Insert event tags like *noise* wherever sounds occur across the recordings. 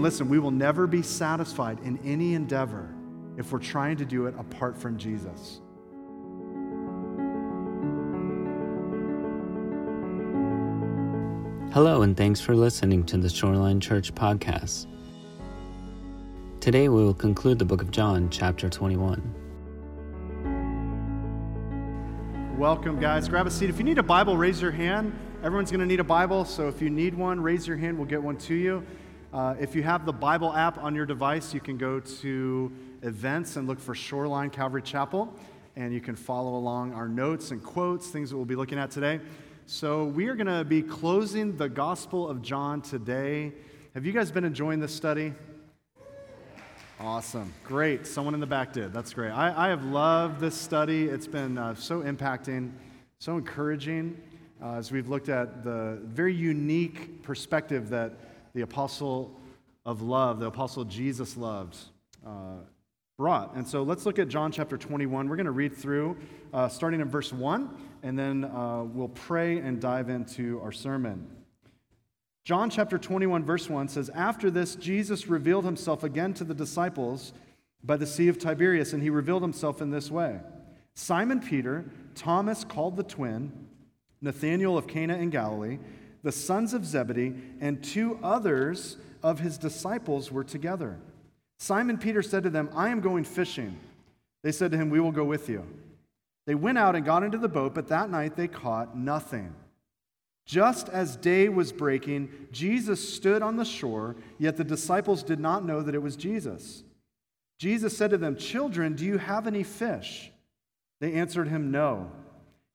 And listen, we will never be satisfied in any endeavor if we're trying to do it apart from Jesus. Hello, and thanks for listening to the Shoreline Church podcast. Today we will conclude the book of John, chapter 21. Welcome, guys. Grab a seat. If you need a Bible, raise your hand. Everyone's going to need a Bible, so if you need one, raise your hand. We'll get one to you. Uh, if you have the Bible app on your device, you can go to events and look for Shoreline Calvary Chapel, and you can follow along our notes and quotes, things that we'll be looking at today. So, we are going to be closing the Gospel of John today. Have you guys been enjoying this study? Awesome. Great. Someone in the back did. That's great. I, I have loved this study. It's been uh, so impacting, so encouraging uh, as we've looked at the very unique perspective that the apostle of love, the apostle Jesus loved, uh, brought. And so let's look at John chapter 21. We're going to read through, uh, starting in verse 1, and then uh, we'll pray and dive into our sermon. John chapter 21, verse 1 says, After this, Jesus revealed himself again to the disciples by the Sea of Tiberias, and he revealed himself in this way Simon Peter, Thomas called the twin, Nathanael of Cana in Galilee, the sons of Zebedee, and two others of his disciples were together. Simon Peter said to them, I am going fishing. They said to him, We will go with you. They went out and got into the boat, but that night they caught nothing. Just as day was breaking, Jesus stood on the shore, yet the disciples did not know that it was Jesus. Jesus said to them, Children, do you have any fish? They answered him, No.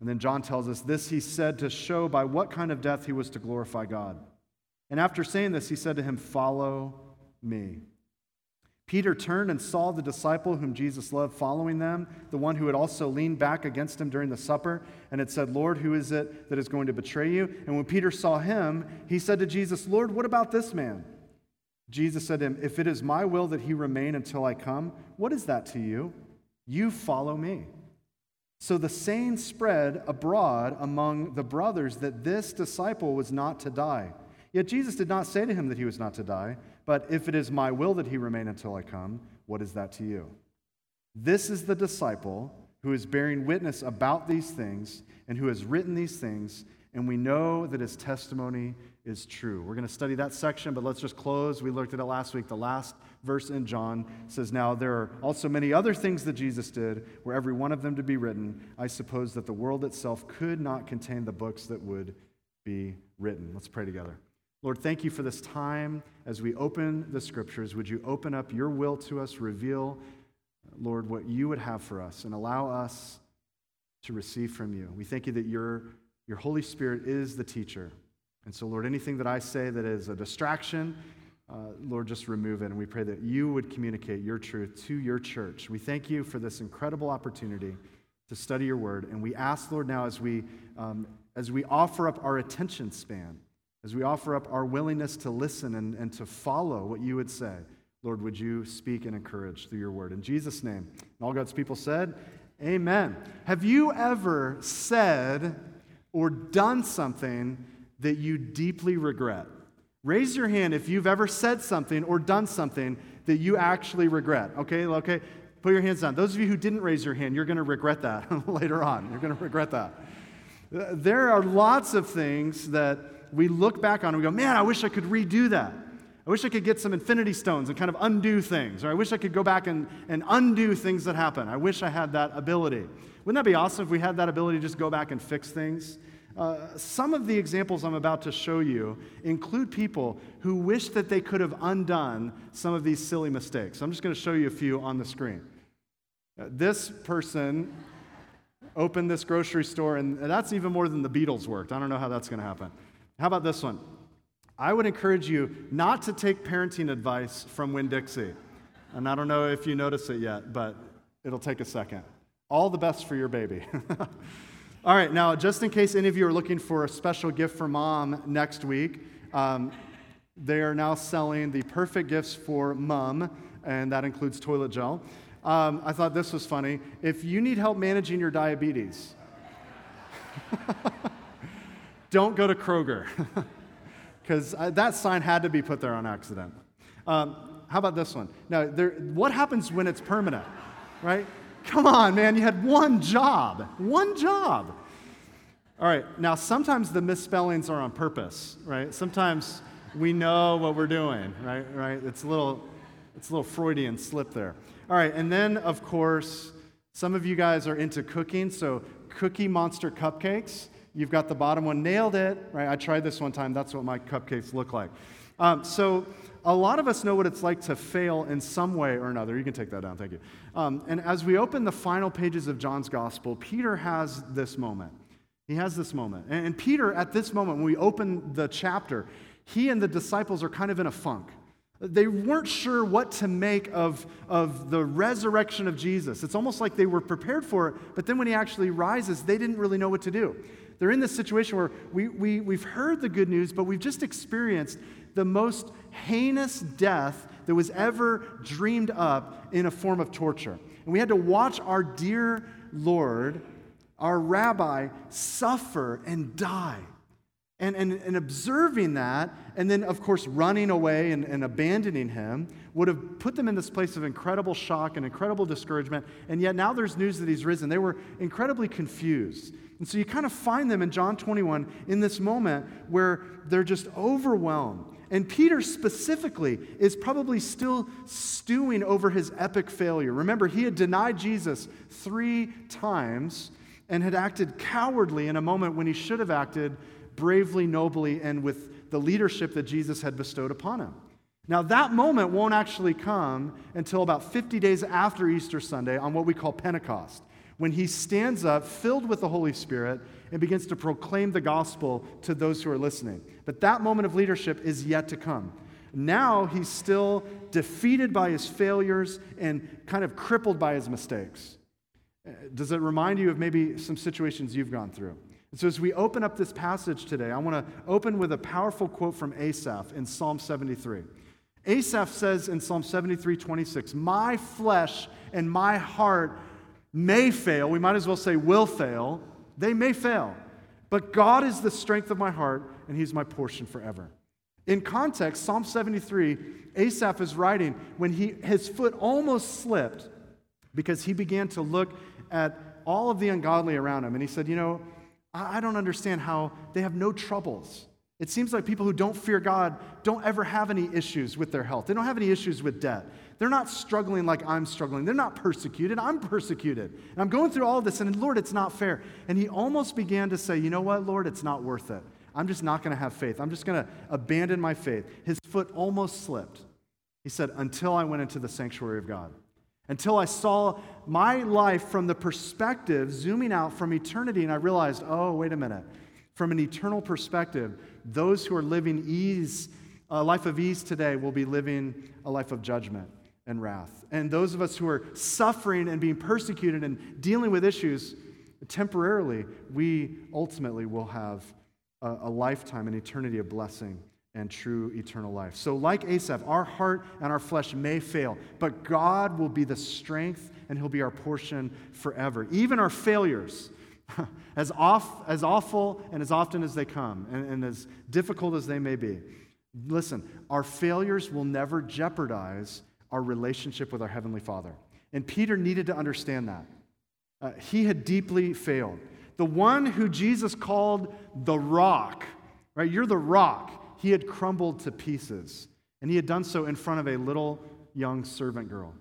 And then John tells us this he said to show by what kind of death he was to glorify God. And after saying this, he said to him, Follow me. Peter turned and saw the disciple whom Jesus loved following them, the one who had also leaned back against him during the supper and had said, Lord, who is it that is going to betray you? And when Peter saw him, he said to Jesus, Lord, what about this man? Jesus said to him, If it is my will that he remain until I come, what is that to you? You follow me. So the saying spread abroad among the brothers that this disciple was not to die. Yet Jesus did not say to him that he was not to die, but if it is my will that he remain until I come, what is that to you? This is the disciple who is bearing witness about these things and who has written these things, and we know that his testimony is true. We're going to study that section, but let's just close. We looked at it last week. The last verse in John says, Now there are also many other things that Jesus did, were every one of them to be written. I suppose that the world itself could not contain the books that would be written. Let's pray together. Lord, thank you for this time as we open the scriptures. Would you open up your will to us, reveal Lord, what you would have for us and allow us to receive from you. We thank you that your, your Holy Spirit is the teacher. And so, Lord, anything that I say that is a distraction, uh, Lord, just remove it. And we pray that you would communicate your truth to your church. We thank you for this incredible opportunity to study your word. And we ask, Lord, now as we, um, as we offer up our attention span, as we offer up our willingness to listen and, and to follow what you would say, Lord, would you speak and encourage through your word? In Jesus' name. And all God's people said, Amen. Have you ever said or done something that you deeply regret? Raise your hand if you've ever said something or done something that you actually regret. Okay, okay? Put your hands down. Those of you who didn't raise your hand, you're going to regret that *laughs* later on. You're going to regret that. There are lots of things that we look back on and we go, man, I wish I could redo that. I wish I could get some infinity stones and kind of undo things. Or I wish I could go back and, and undo things that happen. I wish I had that ability. Wouldn't that be awesome if we had that ability to just go back and fix things? Uh, some of the examples I'm about to show you include people who wish that they could have undone some of these silly mistakes. I'm just going to show you a few on the screen. Uh, this person opened this grocery store, and that's even more than the Beatles worked. I don't know how that's going to happen. How about this one? I would encourage you not to take parenting advice from Winn Dixie. And I don't know if you notice it yet, but it'll take a second. All the best for your baby. *laughs* All right, now, just in case any of you are looking for a special gift for mom next week, um, they are now selling the perfect gifts for mom, and that includes toilet gel. Um, I thought this was funny. If you need help managing your diabetes, *laughs* don't go to Kroger. *laughs* because uh, that sign had to be put there on accident. Um, how about this one? Now, there, what happens when it's permanent, right? Come on, man, you had one job, one job. All right, now sometimes the misspellings are on purpose, right? Sometimes we know what we're doing, right? Right? It's a little, it's a little Freudian slip there. All right, and then of course, some of you guys are into cooking, so Cookie Monster cupcakes. You've got the bottom one, nailed it, right? I tried this one time. That's what my cupcakes look like. Um, so, a lot of us know what it's like to fail in some way or another. You can take that down, thank you. Um, and as we open the final pages of John's gospel, Peter has this moment. He has this moment. And, and Peter, at this moment, when we open the chapter, he and the disciples are kind of in a funk. They weren't sure what to make of, of the resurrection of Jesus. It's almost like they were prepared for it, but then when he actually rises, they didn't really know what to do. They're in this situation where we, we, we've heard the good news, but we've just experienced the most heinous death that was ever dreamed up in a form of torture. And we had to watch our dear Lord, our rabbi, suffer and die. And, and, and observing that, and then, of course, running away and, and abandoning him, would have put them in this place of incredible shock and incredible discouragement. And yet now there's news that he's risen. They were incredibly confused. And so you kind of find them in John 21 in this moment where they're just overwhelmed. And Peter specifically is probably still stewing over his epic failure. Remember, he had denied Jesus three times and had acted cowardly in a moment when he should have acted bravely, nobly, and with the leadership that Jesus had bestowed upon him. Now, that moment won't actually come until about 50 days after Easter Sunday on what we call Pentecost when he stands up, filled with the Holy Spirit, and begins to proclaim the gospel to those who are listening. But that moment of leadership is yet to come. Now he's still defeated by his failures and kind of crippled by his mistakes. Uh, does it remind you of maybe some situations you've gone through? And so, as we open up this passage today, I want to open with a powerful quote from Asaph in Psalm 73. Asaph says in Psalm 73 26, My flesh and my heart may fail, we might as well say will fail, they may fail. But God is the strength of my heart, and He's my portion forever. In context, Psalm 73, Asaph is writing when he, his foot almost slipped because he began to look at all of the ungodly around him. And he said, You know, I don't understand how they have no troubles. It seems like people who don't fear God don't ever have any issues with their health. They don't have any issues with debt. They're not struggling like I'm struggling. They're not persecuted. I'm persecuted. And I'm going through all of this, and Lord, it's not fair. And he almost began to say, You know what, Lord, it's not worth it. I'm just not going to have faith. I'm just going to abandon my faith. His foot almost slipped. He said, Until I went into the sanctuary of God. until I saw my life from the perspective, zooming out from eternity, and I realized, oh, wait a minute. From an eternal perspective, those who are living ease, a life of ease today will be living a life of judgment and wrath. And those of us who are suffering and being persecuted and dealing with issues temporarily, we ultimately will have a, a lifetime, an eternity of blessing and true eternal life. So, like Asaph, our heart and our flesh may fail, but God will be the strength and He'll be our portion forever. Even our failures, *laughs* as, off, as awful and as often as they come, and, and as difficult as they may be, listen, our failures will never jeopardize our relationship with our Heavenly Father. And Peter needed to understand that. Uh, he had deeply failed. The one who Jesus called the rock, right? You're the rock he had crumbled to pieces. And he had done so in front of a little young servant girl.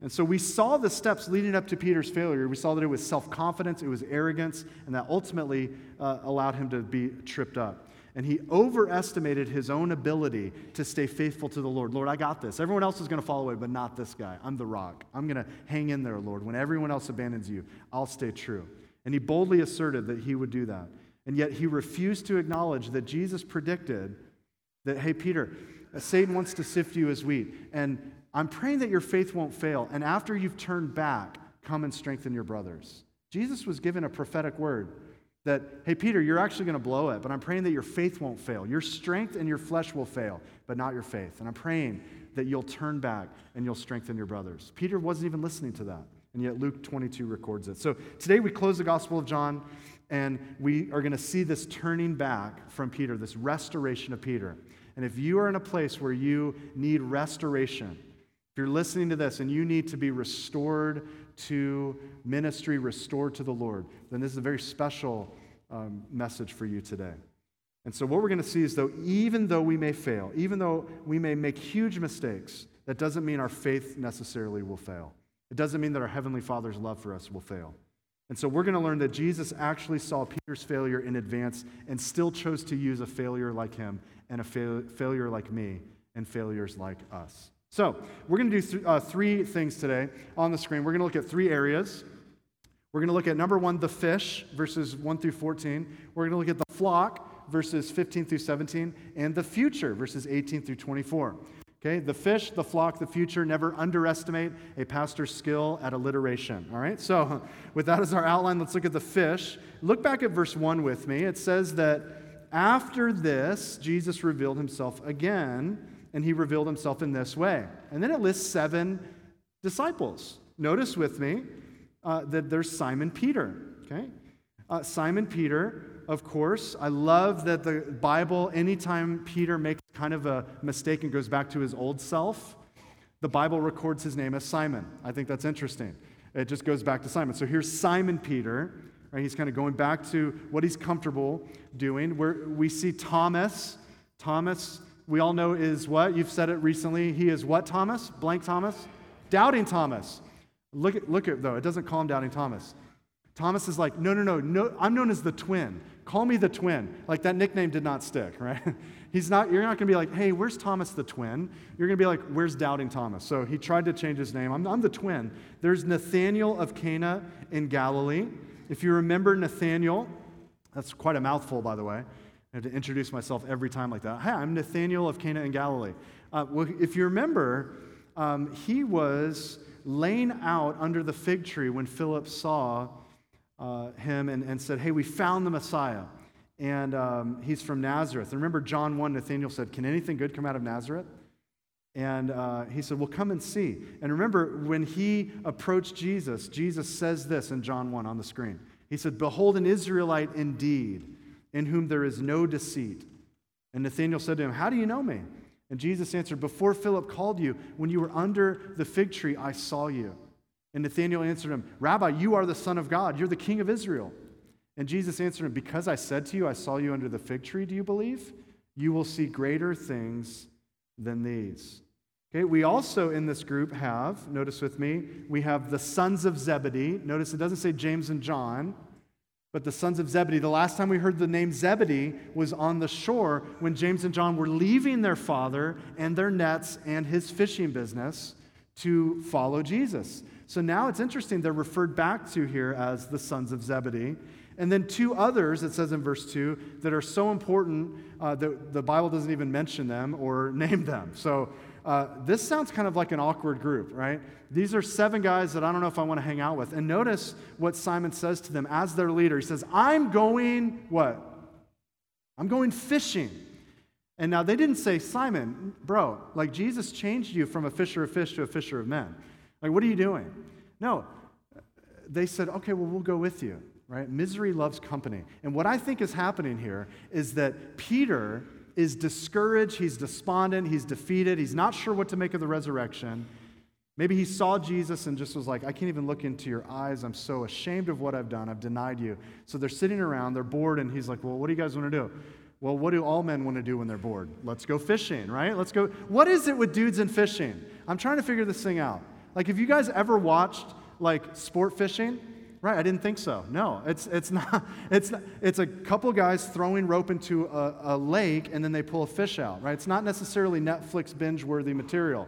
And so we saw the steps leading up to Peter's failure. We saw that it was self confidence, it was arrogance, and that ultimately uh, allowed him to be tripped up. And he overestimated his own ability to stay faithful to the Lord. Lord, I got this. Everyone else is going to fall away, but not this guy. I'm the rock. I'm going to hang in there, Lord. When everyone else abandons you, I'll stay true. And he boldly asserted that he would do that. And yet he refused to acknowledge that Jesus predicted that, hey, Peter, uh, Satan wants to sift you as wheat. And I'm praying that your faith won't fail. And after you've turned back, come and strengthen your brothers. Jesus was given a prophetic word that, hey, Peter, you're actually going to blow it, but I'm praying that your faith won't fail. Your strength and your flesh will fail, but not your faith. And I'm praying that you'll turn back and you'll strengthen your brothers. Peter wasn't even listening to that. And yet Luke 22 records it. So today we close the Gospel of John. And we are going to see this turning back from Peter, this restoration of Peter. And if you are in a place where you need restoration, if you're listening to this and you need to be restored to ministry, restored to the Lord, then this is a very special um, message for you today. And so, what we're going to see is though, even though we may fail, even though we may make huge mistakes, that doesn't mean our faith necessarily will fail. It doesn't mean that our Heavenly Father's love for us will fail. And so we're going to learn that Jesus actually saw Peter's failure in advance and still chose to use a failure like him and a fa- failure like me and failures like us. So we're going to do th- uh, three things today on the screen. We're going to look at three areas. We're going to look at number one, the fish, verses 1 through 14. We're going to look at the flock, verses 15 through 17, and the future, verses 18 through 24. Okay, the fish, the flock, the future. Never underestimate a pastor's skill at alliteration. All right, so with that as our outline, let's look at the fish. Look back at verse 1 with me. It says that after this, Jesus revealed himself again, and he revealed himself in this way. And then it lists seven disciples. Notice with me uh, that there's Simon Peter. Okay, uh, Simon Peter of course. I love that the Bible, anytime Peter makes kind of a mistake and goes back to his old self, the Bible records his name as Simon. I think that's interesting. It just goes back to Simon. So here's Simon Peter. Right? He's kind of going back to what he's comfortable doing. Where we see Thomas. Thomas, we all know is what? You've said it recently. He is what, Thomas? Blank Thomas? Doubting Thomas. Look at, look at though, it doesn't call him Doubting Thomas. Thomas is like, no, no, no, no, I'm known as the twin. Call me the twin. Like that nickname did not stick, *laughs* right? He's not, you're not to be like, hey, where's Thomas the twin? You're to be like, where's Doubting Thomas? So he tried to change his name. I'm, I'm the twin. There's Nathaniel of Cana in Galilee. If you remember Nathaniel, that's quite a mouthful, by the way. I have to introduce myself every time like that. Hi, I'm Nathaniel of Cana in Galilee. Uh, well, if you remember, um, he was laying out under the fig tree when Philip saw uh, him and, and said, Hey, we found the Messiah. And um, he's from Nazareth. And remember, John 1, Nathaniel said, Can anything good come out of Nazareth? And uh, he said, Well, come and see. And remember, when he approached Jesus, Jesus says this in John 1 on the screen. He said, Behold, an Israelite indeed, in whom there is no deceit. And Nathanael said to him, How do you know me? And Jesus answered, Before Philip called you, when you were under the fig tree, I saw you. And Nathanael answered him, Rabbi, you are the Son of God. You're the King of Israel. And Jesus answered him, Because I said to you, I saw you under the fig tree, do you believe? You will see greater things than these. Okay, we also in this group have, notice with me, we have the sons of Zebedee. Notice it doesn't say James and John, but the sons of Zebedee. The last time we heard the name Zebedee was on the shore when James and John were leaving their father and their nets and his fishing business to follow Jesus. So now it's interesting, they're referred back to here as the sons of Zebedee. And then two others, it says in verse 2, that are so important uh, that the Bible doesn't even mention them or *laughs* name them. So uh, this sounds kind of like an awkward group, right? These are seven guys that I don't know if I want to hang out with. And notice what Simon says to them as their leader. He says, I'm going, what? I'm going fishing. And now they didn't say, Simon, bro, like Jesus changed you from a fisher of fish to a fisher of men. Like, what are you doing? No. They said, okay, well, we'll go with you right? Misery loves company. And what I think is happening here is that Peter is discouraged, he's despondent, he's defeated, he's not sure what to make of the resurrection. Maybe he saw Jesus and just was like, I can't even look into your eyes. I'm so ashamed of what I've done. I've denied you. So they're sitting around, they're bored, and he's like, Well, what do you guys want to do? Well, what do all men want to do when they're bored? Let's go fishing, right? Let's go. What is it with dudes and fishing? I'm trying to figure this thing out. Like, have you guys ever watched like sport fishing? Right, I didn't think so. No, it's, it's *laughs* not. It's, not, it's a couple guys throwing rope into a, a lake and then they pull a fish out, right? It's not necessarily Netflix binge worthy material,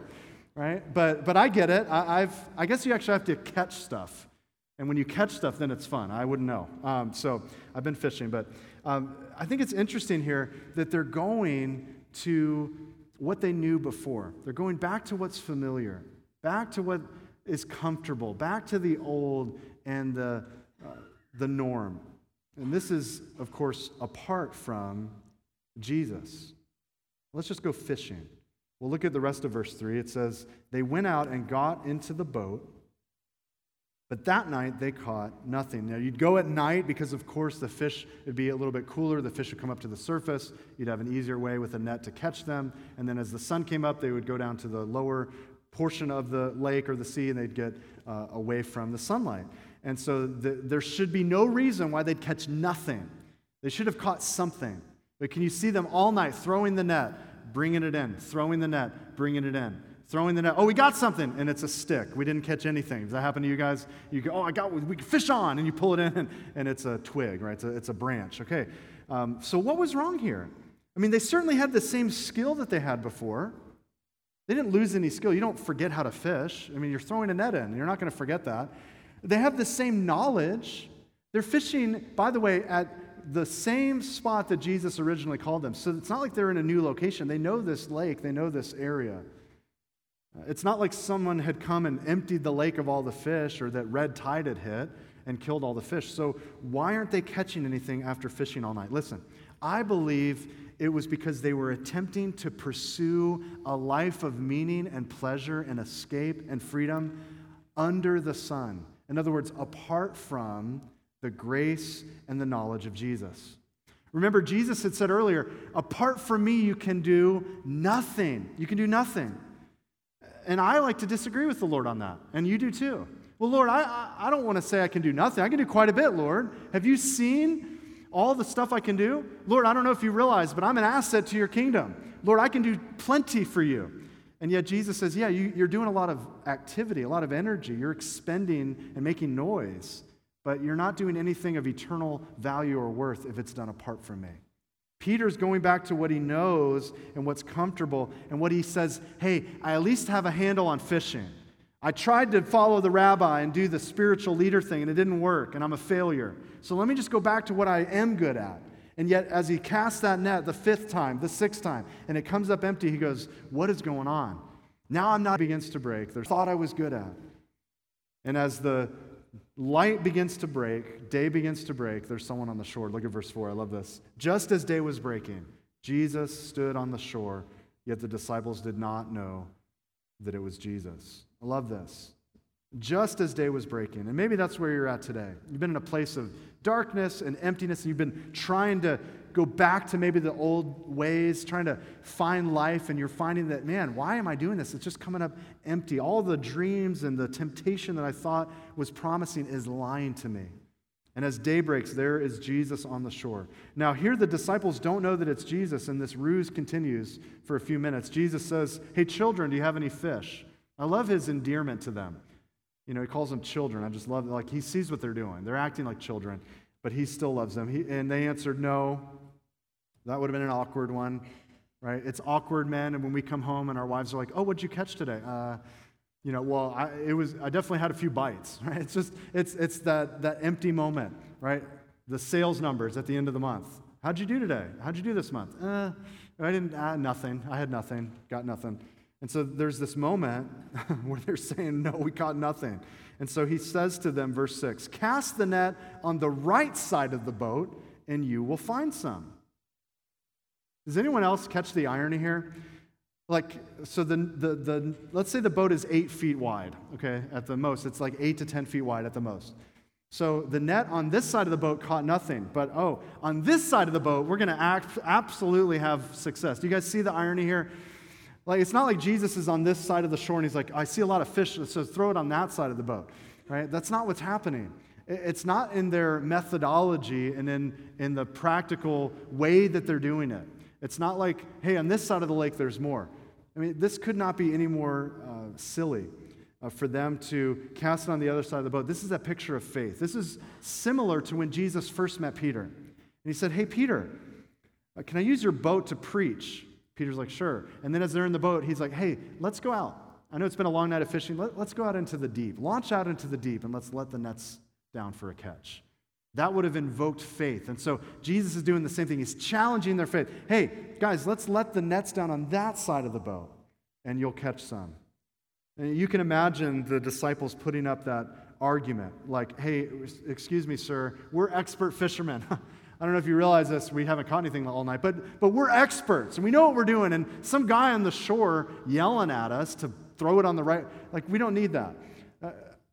right? But, but I get it. I, have I guess you actually have to catch stuff. And when you catch stuff, then it's fun. I wouldn't know. Um, so I've been fishing. But um, I think it's interesting here that they're going to what they knew before. They're going back to what's familiar, back to what is comfortable, back to the old and the, uh, the norm. And this is, of course, apart from Jesus. Let's just go fishing. We'll look at the rest of verse 3. It says, They went out and got into the boat, but that night they caught nothing. Now, you'd go at night because, of course, the fish would be a little bit cooler. The fish would come up to the surface. You'd have an easier way with a net to catch them. And then as the sun came up, they would go down to the lower portion of the lake or the sea and they'd get uh, away from the sunlight. And so the, there should be no reason why they'd catch nothing. They should have caught something. But can you see them all night throwing the net, bringing it in, throwing the net, bringing it in, throwing the net? Oh, we got something, and it's a stick. We didn't catch anything. Does that happen to you guys? You go, oh, I got, we can fish on, and you pull it in, *laughs* and it's a twig, right? It's a, it's a branch. Okay. Um, so what was wrong here? I mean, they certainly had the same skill that they had before. They didn't lose any skill. You don't forget how to fish. I mean, you're throwing a net in, you're not going to forget that. They have the same knowledge. They're fishing, by the way, at the same spot that Jesus originally called them. So it's not like they're in a new location. They know this lake, they know this area. Uh, it's not like someone had come and emptied the lake of all the fish or that red tide had hit and killed all the fish. So why aren't they catching anything after fishing all night? Listen, I believe it was because they were attempting to pursue a life of meaning and pleasure and escape and freedom under the sun. In other words, apart from the grace and the knowledge of Jesus. Remember, Jesus had said earlier, apart from me, you can do nothing. You can do nothing. And I like to disagree with the Lord on that, and you do too. Well, Lord, I, I don't want to say I can do nothing. I can do quite a bit, Lord. Have you seen all the stuff I can do? Lord, I don't know if you realize, but I'm an asset to your kingdom. Lord, I can do plenty for you. And yet Jesus says, Yeah, you, you're doing a lot of activity, a lot of energy. You're expending and making noise, but you're not doing anything of eternal value or worth if it's done apart from me. Peter's going back to what he knows and what's comfortable, and what he says, Hey, I at least have a handle on fishing. I tried to follow the rabbi and do the spiritual leader thing, and it didn't work, and I'm a failure. So let me just go back to what I am good at. And yet, as he casts that net the fifth time, the sixth time, and it comes up empty, he goes, What is going on? Now I'm not begins to break. There's thought I was good at. And as the light begins to break, day begins to break, there's someone on the shore. Look at verse 4. I love this. Just as day was breaking, Jesus stood on the shore, yet the disciples did not know that it was Jesus. I love this. Just as day was breaking. And maybe that's where you're at today. You've been in a place of darkness and emptiness, and you've been trying to go back to maybe the old ways, trying to find life, and you're finding that, man, why am I doing this? It's just coming up empty. All the dreams and the temptation that I thought was promising is lying to me. And as day breaks, there is Jesus on the shore. Now, here the disciples don't know that it's Jesus, and this ruse continues for a few minutes. Jesus says, Hey, children, do you have any fish? I love his endearment to them. You know, he calls them children. I just love. Like, he sees what they're doing. They're acting like children, but he still loves them. He, and they answered, No. That would have been an awkward one, right? It's awkward, men, and when we come home and our wives are like, Oh, what'd you catch today? Uh, You know, well, I, it was, I definitely had a few bites, *laughs* right? It's just, it's, it's that, that empty moment, right? The sales numbers at the end of the month. How'd you do today? How'd you do this month? Uh, I didn't, uh, nothing. I had nothing, got nothing. And so there's this moment *laughs* where they're saying, No, we caught nothing. And so he says to them, verse 6 Cast the net on the right side of the boat, and you will find some. Does anyone else catch the irony here? Like, so the, the, the, let's say the boat is eight feet wide, okay, at the most. It's like eight to 10 feet wide at the most. So the net on this side of the boat caught nothing. But oh, on this side of the boat, we're going to absolutely have success. Do you guys see the irony here? Like, it's not like Jesus is on this side of the shore and he's like, I see a lot of fish, so throw it on that side of the boat, right? That's not what's happening. It's not in their methodology and in, in the practical way that they're doing it. It's not like, hey, on this side of the lake, there's more. I mean, this could not be any more uh, silly uh, for them to cast it on the other side of the boat. This is a picture of faith. This is similar to when Jesus first met Peter. And he said, Hey, Peter, uh, can I use your boat to preach? Peter's like, sure. And then as they're in the boat, he's like, hey, let's go out. I know it's been a long night of fishing. Let, us go out into the deep. Launch out into the deep and let's let the nets down for a catch. That would have invoked faith. And so Jesus is doing the same thing. He's challenging their faith. Hey, guys, let's let the nets down on that side of the boat and you'll catch some. And you can imagine the disciples putting up that argument like, hey, excuse me, sir, we're expert fishermen. *laughs* I don't know if you realize this, we haven't caught anything all night, but, but we're experts and we know what we're doing. And some guy on the shore yelling at us to throw it on the right, like, we don't need that.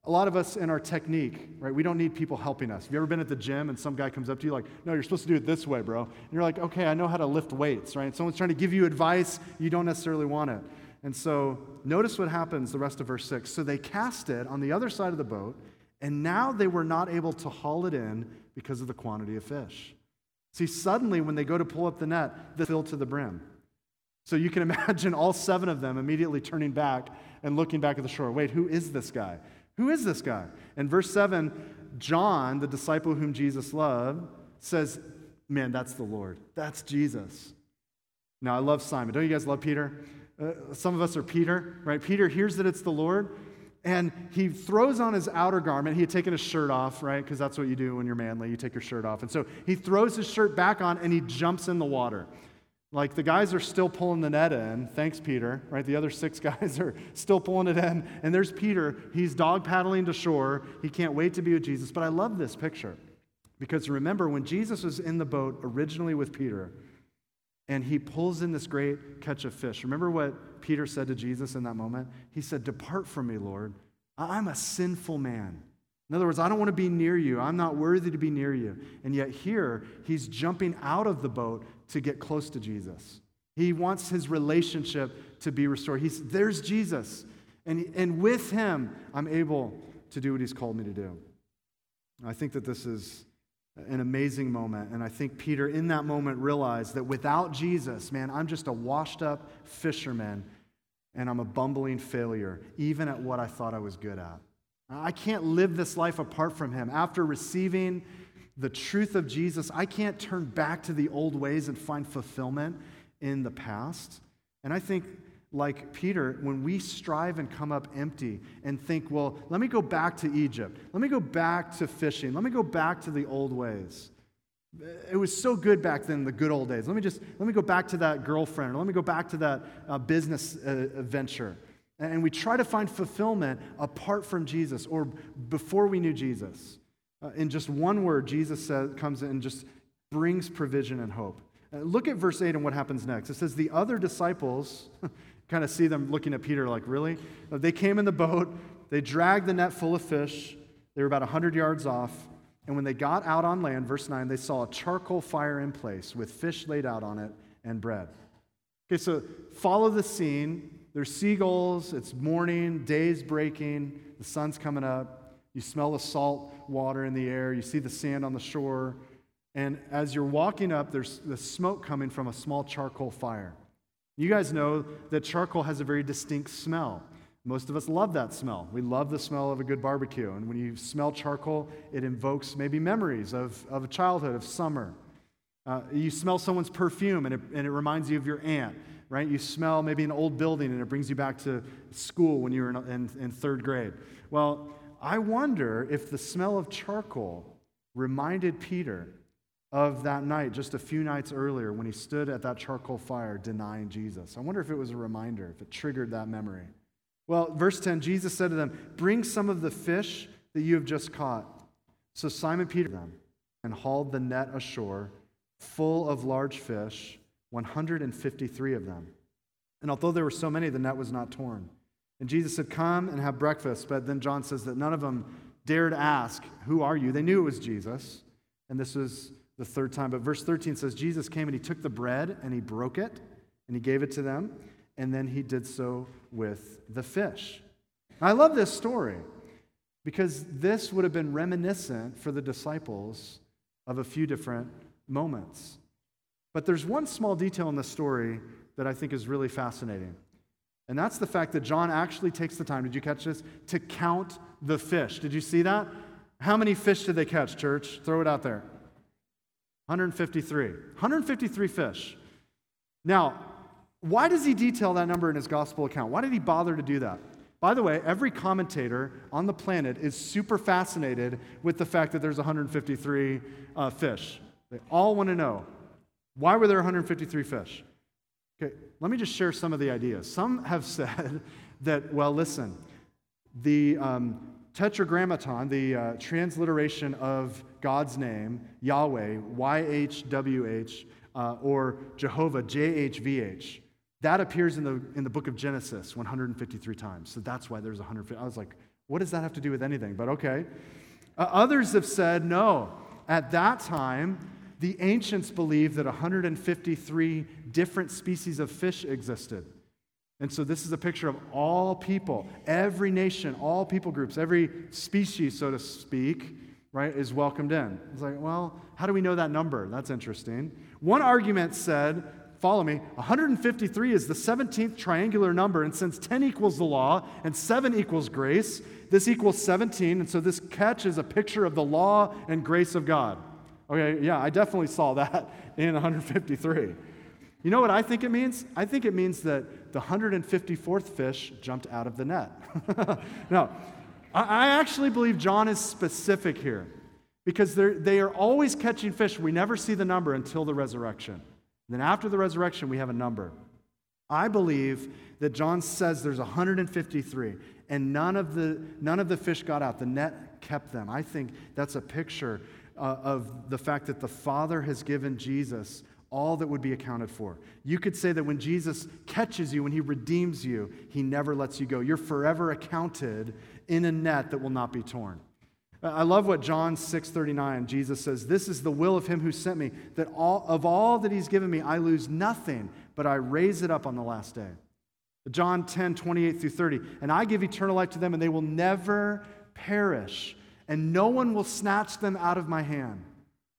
A lot of us in our technique, right, we don't need people helping us. Have you ever been at the gym and some guy comes up to you like, no, you're supposed to do it this way, bro? And you're like, okay, I know how to lift weights, right? And someone's trying to give you advice, you don't necessarily want it. And so notice what happens the rest of verse 6. So they cast it on the other side of the boat, and now they were not able to haul it in because of the quantity of fish. See, suddenly when they go to pull up the net, they fill to the brim. So you can *laughs* imagine all seven of them immediately turning back and looking back at the shore. Wait, who is this guy? Who is this guy? In verse 7, John, the disciple whom Jesus loved, says, Man, that's the Lord. That's Jesus. Now, I love Simon. Don't you guys love Peter? Uh, some of us are Peter, right? Peter hears that it's the Lord, and he throws on his outer garment. He had taken his shirt off, right? Because that's what you do when you're manly. You take your shirt off. And so he throws his shirt back on and he jumps in the water. Like the guys are still pulling the net in. Thanks, Peter, right? The other six *laughs* guys are still pulling it in. And there's Peter. He's dog paddling to shore. He can't wait to be with Jesus. But I love this picture because remember, when Jesus was in the boat originally with Peter, and he pulls in this great catch of fish. Remember what Peter said to Jesus in that moment? He said, Depart from me, Lord. I'm a sinful man. In other words, I don't want to be near you. I'm not worthy to be near you. And yet, here, he's jumping out of the boat to get close to Jesus. He wants his relationship to be restored. He's, there's Jesus. And, and with him, I'm able to do what he's called me to do. I think that this is an amazing moment. And I think Peter, in that moment, realized that without Jesus, man, I'm just a washed up fisherman and I'm a bumbling failure, even at what I thought I was good at. I can't live this life apart from him. After receiving the truth of Jesus, I can't turn back to the old ways and find fulfillment in the past. And I think like Peter, when we strive and come up empty and think, well, let me go back to Egypt. Let me go back to fishing. Let me go back to the old ways. It was so good back then, the good old days. Let me just, let me go back to that girlfriend, or let me go back to that uh, business uh, venture. And we try to find fulfillment apart from Jesus or before we knew Jesus. Uh, in just one word, Jesus says, comes in and just brings provision and hope. Uh, look at verse 8 and what happens next. It says, The other disciples *laughs* kind of see them looking at Peter like, really? They came in the boat, they dragged the net full of fish. They were about 100 yards off. And when they got out on land, verse 9, they saw a charcoal fire in place with fish laid out on it and bread. Okay, so follow the scene. There's seagulls, it's morning, day's breaking, the sun's coming up. You smell the salt water in the air, you see the sand on the shore. And as you're walking up, there's the smoke coming from a small charcoal fire. You guys know that charcoal has a very distinct smell. Most of us love that smell. We love the smell of a good barbecue. And when you smell charcoal, it invokes maybe memories of, of a childhood, of summer. Uh, you smell someone's perfume and it, and it reminds you of your aunt. Right? You smell maybe an old building and it brings you back to school when you were in, in, in third grade. Well, I wonder if the smell of charcoal reminded Peter of that night just a few nights earlier when he stood at that charcoal fire denying Jesus. I wonder if it was a reminder, if it triggered that memory. Well, verse 10 Jesus said to them, Bring some of the fish that you have just caught. So Simon Peter them and hauled the net ashore full of large fish, 153 of them. And although there were so many, the net was not torn. And Jesus said, Come and have breakfast. But then John says that none of them dared ask, Who are you? They knew it was Jesus. And this was the third time. But verse 13 says, Jesus came and he took the bread and he broke it and he gave it to them. And then he did so with the fish. I love this story because this would have been reminiscent for the disciples of a few different moments. But there's one small detail in the story that I think is really fascinating. And that's the fact that John actually takes the time, did you catch this? To count the fish. Did you see that? How many fish did they catch, church? Throw it out there. 153. 153 fish. Now, why does he detail that number in his gospel account? Why did he bother to do that? By the way, every commentator on the planet is super fascinated with the fact that there's 153 uh, fish. They all want to know why were there 153 fish? Okay, let me just share some of the ideas. Some have *laughs* said that, well, listen, the um, tetragrammaton, the uh, transliteration of God's name, Yahweh, YHWH, uh, or Jehovah, JHVH, that appears in the, in the book of Genesis 153 times. So that's why there's 150. I was like, what does that have to do with anything? But okay. Uh, others have said, no, at that time, the ancients believed that 153 different species of fish existed. And so this is a picture of all people, every nation, all people groups, every species, so to speak, right, is welcomed in. It's like, well, how do we know that number? That's interesting. One argument said, follow me, 153 is the 17th triangular number, and since 10 equals the law and 7 equals grace, this equals 17, and so this catch is a picture of the law and grace of God. Okay, yeah, I definitely saw that *laughs* in 153. You know what I think it means? I think it means that the 154th fish jumped out of the net. *laughs* no, I actually believe John is specific here because they are always catching fish. We never see the number until the resurrection. And then after the resurrection, we have a number. I believe that John says there's 153, and none of the, none of the fish got out. The net kept them. I think that's a picture uh, of the fact that the Father has given Jesus all that would be accounted for. You could say that when Jesus catches you, when he redeems you, he never lets you go. You're forever accounted in a net that will not be torn. I love what John 6:39 Jesus says, "This is the will of him who sent me, that all of all that he's given me I lose nothing, but I raise it up on the last day." John 10, 28 through 30. And I give eternal life to them, and they will never perish, and no one will snatch them out of my hand.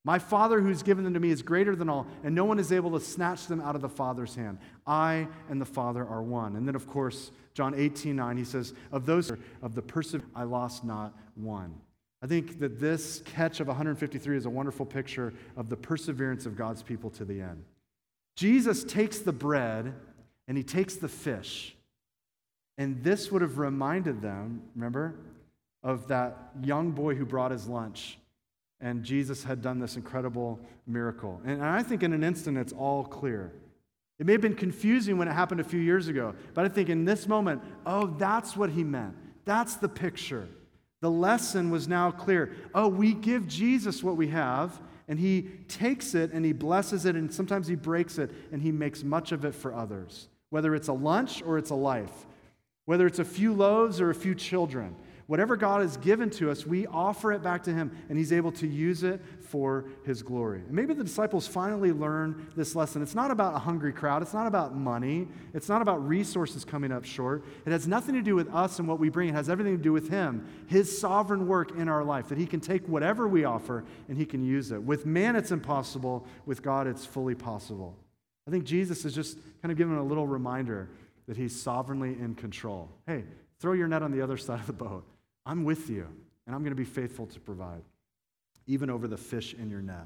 My Father who's given them to me is greater than all, and no one is able to snatch them out of the Father's hand. I and the Father are one. And then, of course, John 18, 9, he says, Of those of the person I lost not one. I think that this catch of 153 is a wonderful picture of the perseverance of God's people to the end. Jesus takes the bread and he takes the fish. And this would have reminded them, remember, of that young boy who brought his lunch. And Jesus had done this incredible miracle. And I think in an instant it's all clear. It may have been confusing when it happened a few years ago, but I think in this moment, oh, that's what he meant. That's the picture. The lesson was now clear. Oh, we give Jesus what we have, and he takes it and he blesses it, and sometimes he breaks it, and he makes much of it for others, whether it's a lunch or it's a life, whether it's a few loaves or a few children. Whatever God has given to us, we offer it back to Him, and He's able to use it for His glory. And maybe the disciples finally learn this lesson. It's not about a hungry crowd, it's not about money, it's not about resources coming up short. It has nothing to do with us and what we bring, it has everything to do with Him, His sovereign work in our life, that He can take whatever we offer and He can use it. With man, it's impossible, with God, it's fully possible. I think Jesus is just kind of giving a little reminder that He's sovereignly in control. Hey, throw your net on the other side of the boat. I'm with you, and I'm going to be faithful to provide, even over the fish in your net.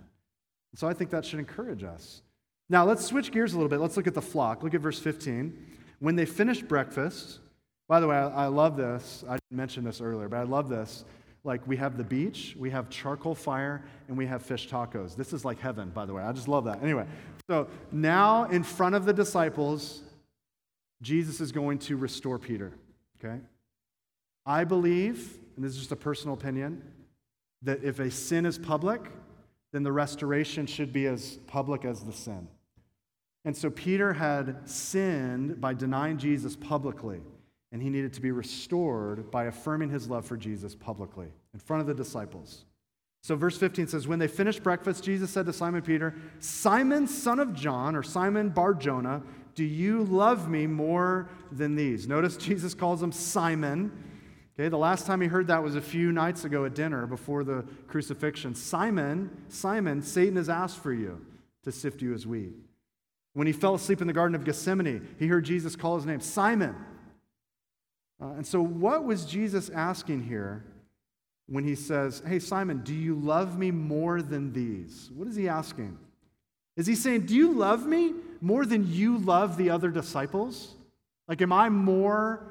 And so I think that should encourage us. Now, let's switch gears a little bit. Let's look at the flock. Look at verse 15. When they finished breakfast, by the way, I, I love this. I didn't mention this earlier, but I love this. Like, we have the beach, we have charcoal fire, and we have fish tacos. This is like heaven, by the way. I just love that. Anyway, so now in front of the disciples, Jesus is going to restore Peter. Okay? I believe, and this is just a personal opinion, that if a sin is public, then the restoration should be as public as the sin. And so Peter had sinned by denying Jesus publicly, and he needed to be restored by affirming his love for Jesus publicly in front of the disciples. So, verse 15 says, When they finished breakfast, Jesus said to Simon Peter, Simon, son of John, or Simon Bar Jonah, do you love me more than these? Notice Jesus calls him Simon. Okay, the last time he heard that was a few nights ago at dinner before the crucifixion. Simon, Simon, Satan has asked for you to sift you as wheat. When he fell asleep in the Garden of Gethsemane, he heard Jesus call his name, Simon. Uh, and so, what was Jesus asking here when he says, Hey, Simon, do you love me more than these? What is he asking? Is he saying, Do you love me more than you love the other disciples? Like, am I more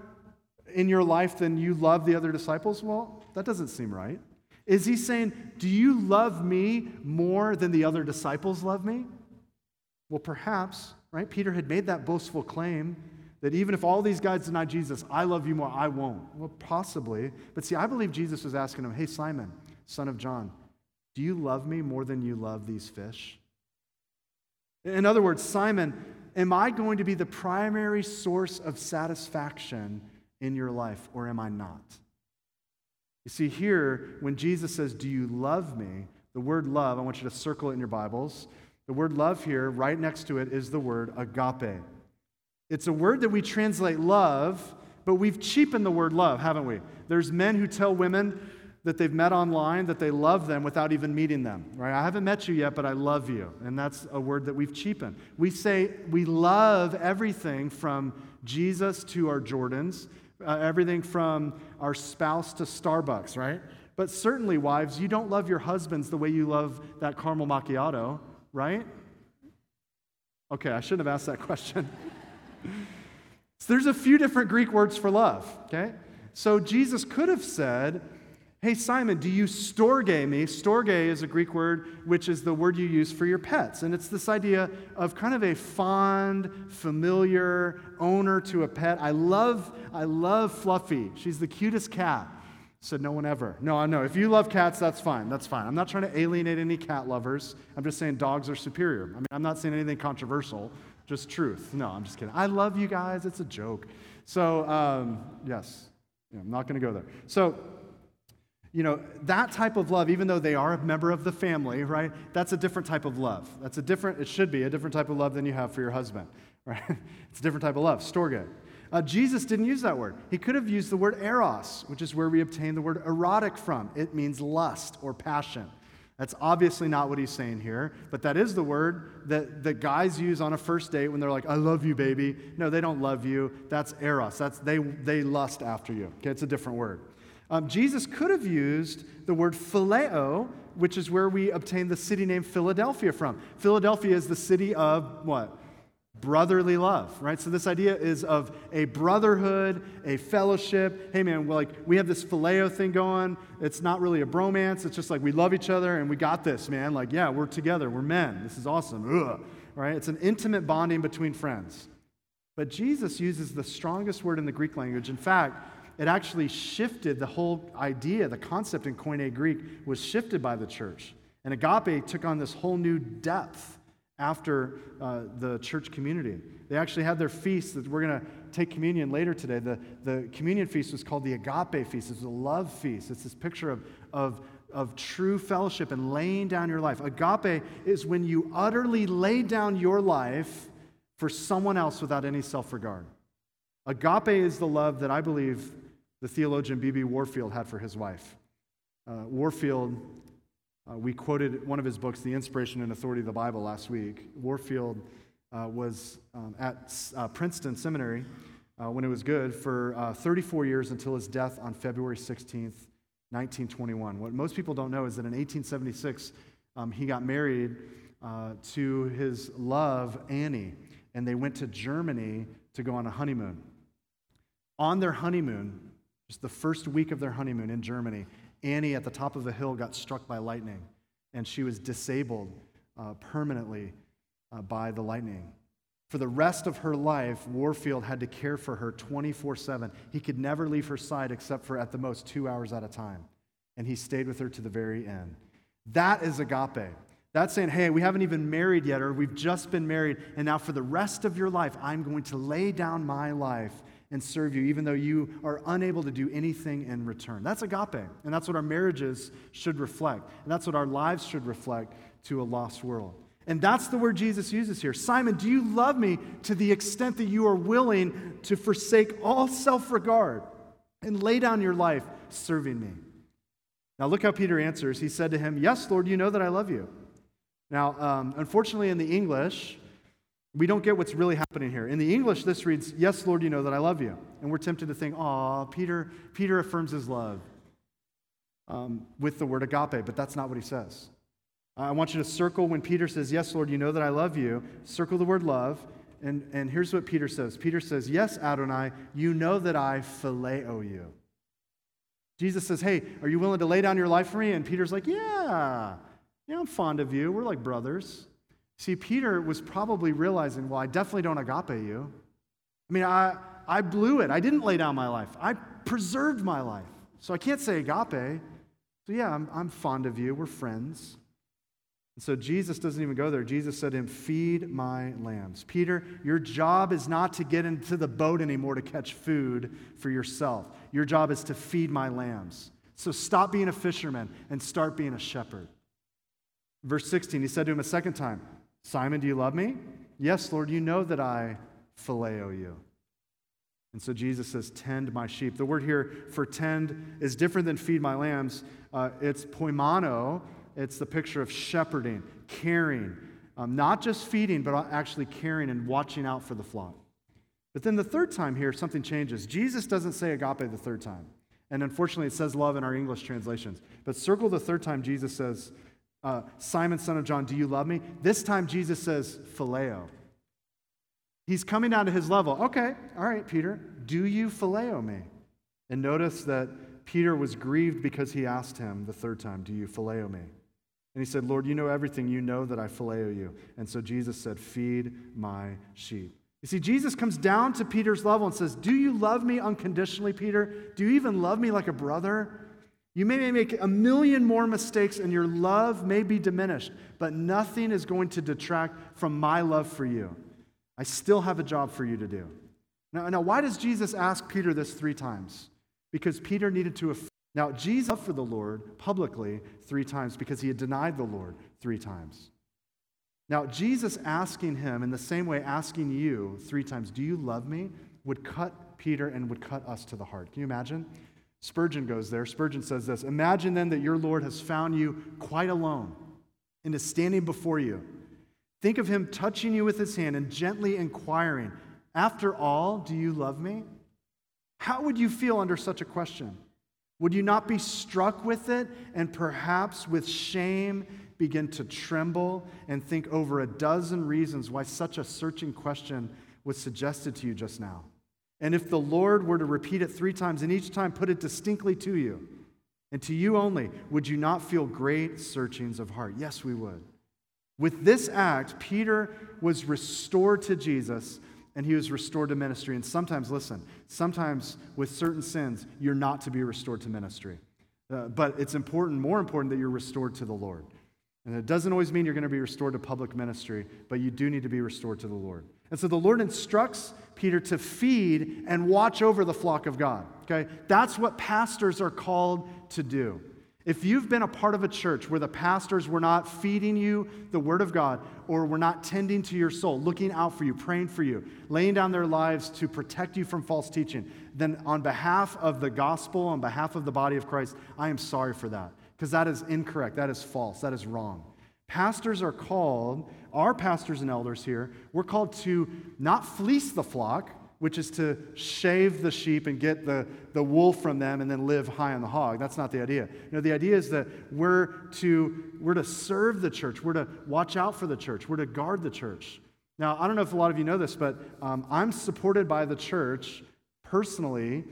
in your life than you love the other disciples? Well, that doesn't seem right. Is he saying, Do you love me more than the other disciples love me? Well, perhaps, right? Peter had made that boastful claim that even if all these guys deny Jesus, I love you more, I won't. Well, possibly. But see, I believe Jesus was asking him, Hey, Simon, son of John, do you love me more than you love these fish? In other words, Simon, am I going to be the primary source of satisfaction in your life, or am I not? You see, here, when Jesus says, Do you love me? The word love, I want you to circle it in your Bibles. The word love here, right next to it, is the word agape. It's a word that we translate love, but we've cheapened the word love, haven't we? There's men who tell women that they've met online that they love them without even meeting them, right? I haven't met you yet, but I love you. And that's a word that we've cheapened. We say we love everything from Jesus to our Jordans uh, everything from our spouse to Starbucks, right? But certainly, wives, you don't love your husbands the way you love that caramel macchiato, right? Okay, I shouldn't have asked that *laughs* question. so there's a few different Greek words for love, okay? So Jesus could have said, Hey, Simon, do you storge me? Storge is a Greek word which is the word you use for your pets. And it's this idea of kind of a fond, familiar owner to a pet. I love, I love Fluffy. She's the cutest cat. Said no one ever. No, I know. If you love cats, that's fine. That's fine. I'm not trying to alienate any cat lovers. I'm just saying dogs are superior. I mean, I'm not saying anything controversial, just truth. No, I'm just kidding. I love you guys. It's a joke. So, um, yes, yeah, I'm not going to go there. So, you know, that type of love, even though they are a member of the family, right? That's a different type of love. That's a different, it should be a different type of love than you have for your husband, *laughs* right? It's a different type of love, storge. Uh, Jesus didn't use that word. He could have used the word eros, which is where we obtain the word erotic from. It means lust or passion. That's obviously not what he's saying here, but that is the word that, that guys use on a first date when they're like, I love you, baby. No, they don't love you. That's eros. That's they, they lust after you. Okay, it's a different word. Um, Jesus could have used the word phileo, which is where we obtain the city name Philadelphia from. Philadelphia is the city of what? Brotherly love, right? So this idea is of a brotherhood, a fellowship. Hey man, like we have this phileo thing going. It's not really a bromance. It's just like we love each other and we got this, man. Like yeah, we're together. We're men. This is awesome. Ugh. Right? It's an intimate bonding between friends. But Jesus uses the strongest word in the Greek language. In fact, it actually shifted the whole idea, the concept in Koine Greek was shifted by the church. And agape took on this whole new depth after uh, the church community. They actually had their feast that we're going to take communion later today. The, the communion feast was called the agape feast. It's a love feast. It's this picture of, of, of true fellowship and laying down your life. Agape is when you utterly lay down your life for someone else without any self regard. Agape is the love that I believe the theologian B.B. Warfield had for his wife. Uh, Warfield, uh, we quoted one of his books, The Inspiration and Authority of the Bible, last week. Warfield uh, was um, at uh, Princeton Seminary uh, when it was good for uh, 34 years until his death on February 16th, 1921. What most people don't know is that in 1876, um, he got married to his love, Annie, and they went to Germany to go on a honeymoon. On their honeymoon, just the first week of their honeymoon in Germany, Annie at the top of a hill got struck by lightning, and she was disabled uh, permanently uh, by the lightning. For the rest of her life, Warfield had to care for her 24 7. He could never leave her side except for at the most two hours at a time. And he stayed with her to the very end. That is agape. That's saying, hey, we haven't even married yet, or we've just been married, and now for the rest of your life, I'm going to lay down my life and serve you, even though you are unable to do anything in return. That's agape, and that's what our marriages should reflect, and that's what our lives should reflect to a lost world. And that's the word Jesus uses here. Simon, do you love me to the extent that you are willing to forsake all self regard and lay down your life serving me? Now, look how Peter answers. He said to him, Yes, Lord, you know that I love you. Now, um, unfortunately, in the English, we don't get what's really happening here. In the English, this reads, Yes, Lord, you know that I love you. And we're tempted to think, Aw, Peter, Peter affirms his love um, with the word agape, but that's not what he says. I want you to circle when Peter says, Yes, Lord, you know that I love you. Circle the word love. And, and here's what Peter says Peter says, Yes, Adonai, you know that I phileo you. Jesus says, Hey, are you willing to lay down your life for me? And Peter's like, Yeah, yeah, I'm fond of you. We're like brothers. See, Peter was probably realizing, well, I definitely don't agape you. I mean, I, I blew it. I didn't lay down my life, I preserved my life. So I can't say agape. So, yeah, I'm, I'm fond of you. We're friends. And so Jesus doesn't even go there. Jesus said to him, Feed my lambs. Peter, your job is not to get into the boat anymore to catch food for yourself. Your job is to feed my lambs. So stop being a fisherman and start being a shepherd. Verse 16, he said to him a second time, Simon, do you love me? Yes, Lord, you know that I phileo you. And so Jesus says, Tend my sheep. The word here for tend is different than feed my lambs. Uh, it's poimaino, it's the picture of shepherding, caring, um, not just feeding, but actually caring and watching out for the flock. But then the third time here, something changes. Jesus doesn't say agape the third time. And unfortunately, it says love in our English translations. But circle the third time, Jesus says, uh, Simon, son of John, do you love me? This time Jesus says, phileo. He's coming down to his level. Okay, all right, Peter, do you phileo me? And notice that Peter was grieved because he asked him the third time, Do you phileo me? And he said, Lord, you know everything. You know that I phileo you. And so Jesus said, Feed my sheep. You see, Jesus comes down to Peter's level and says, Do you love me unconditionally, Peter? Do you even love me like a brother? You may make a million more mistakes and your love may be diminished, but nothing is going to detract from my love for you. I still have a job for you to do. Now, now why does Jesus ask Peter this three times? Because Peter needed to. Now, Jesus for the Lord publicly three times because he had denied the Lord three times. Now, Jesus asking him in the same way, asking you three times, Do you love me? would cut Peter and would cut us to the heart. Can you imagine? Spurgeon goes there. Spurgeon says this Imagine then that your Lord has found you quite alone and is standing before you. Think of him touching you with his hand and gently inquiring, After all, do you love me? How would you feel under such a question? Would you not be struck with it and perhaps with shame begin to tremble and think over a dozen reasons why such a searching question was suggested to you just now? And if the Lord were to repeat it three times and each time put it distinctly to you, and to you only, would you not feel great searchings of heart? Yes, we would. With this act, Peter was restored to Jesus and he was restored to ministry. And sometimes, listen, sometimes with certain sins, you're not to be restored to ministry. Uh, but it's important, more important, that you're restored to the Lord. And it doesn't always mean you're going to be restored to public ministry, but you do need to be restored to the Lord. And so the Lord instructs Peter to feed and watch over the flock of God. Okay? That's what pastors are called to do. If you've been a part of a church where the pastors were not feeding you the Word of God, or were not tending to your soul, looking out for you, praying for you, laying down their lives to protect you from false teaching, then on behalf of the gospel, on behalf of the body of Christ, I am sorry for that. Because that is incorrect, that is false, that is wrong. Pastors are called, our pastors and elders here, we're called to not fleece the flock, which is to shave the sheep and get the, the wool from them and then live high on the hog. That's not the idea. You know, the idea is that we're to, we're to serve the church, we're to watch out for the church, we're to guard the church. Now, I don't know if a lot of you know this, but um, I'm supported by the church personally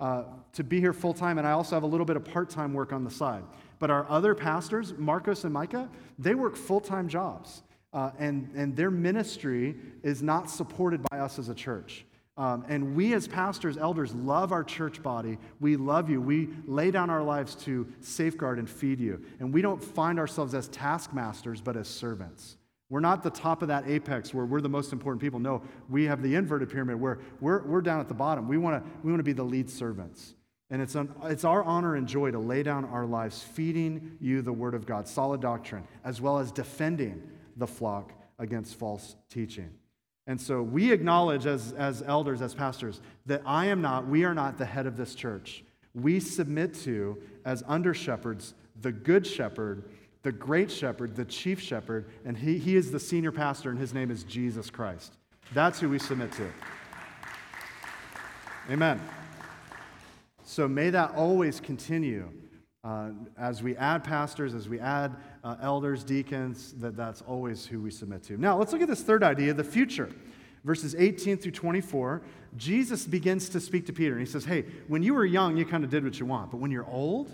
uh, to be here full time, and I also have a little bit of part time work on the side. But our other pastors, Marcos and Micah, they work full time jobs, uh, and, and their ministry is not supported by us as a church. Um, and we, as pastors, elders, love our church body. We love you. We lay down our lives to safeguard and feed you. And we don't find ourselves as taskmasters, but as servants. We're not the top of that apex where we're the most important people. No, we have the inverted pyramid where we're, we're down at the bottom. We want to we wanna be the lead servants. And it's, an, it's our honor and joy to lay down our lives feeding you the Word of God, solid doctrine, as well as defending the flock against false teaching. And so we acknowledge as, as elders, as pastors, that I am not, we are not the head of this church. We submit to, as under shepherds, the good shepherd, the great shepherd, the chief shepherd, and he, he is the senior pastor, and his name is Jesus Christ. That's who we submit to. Amen. So may that always continue uh, as we add pastors, as we add uh, elders, deacons, that that's always who we submit to. Now, let's look at this third idea the future. Verses 18 through 24, Jesus begins to speak to Peter, and he says, Hey, when you were young, you kind of did what you want, but when you're old,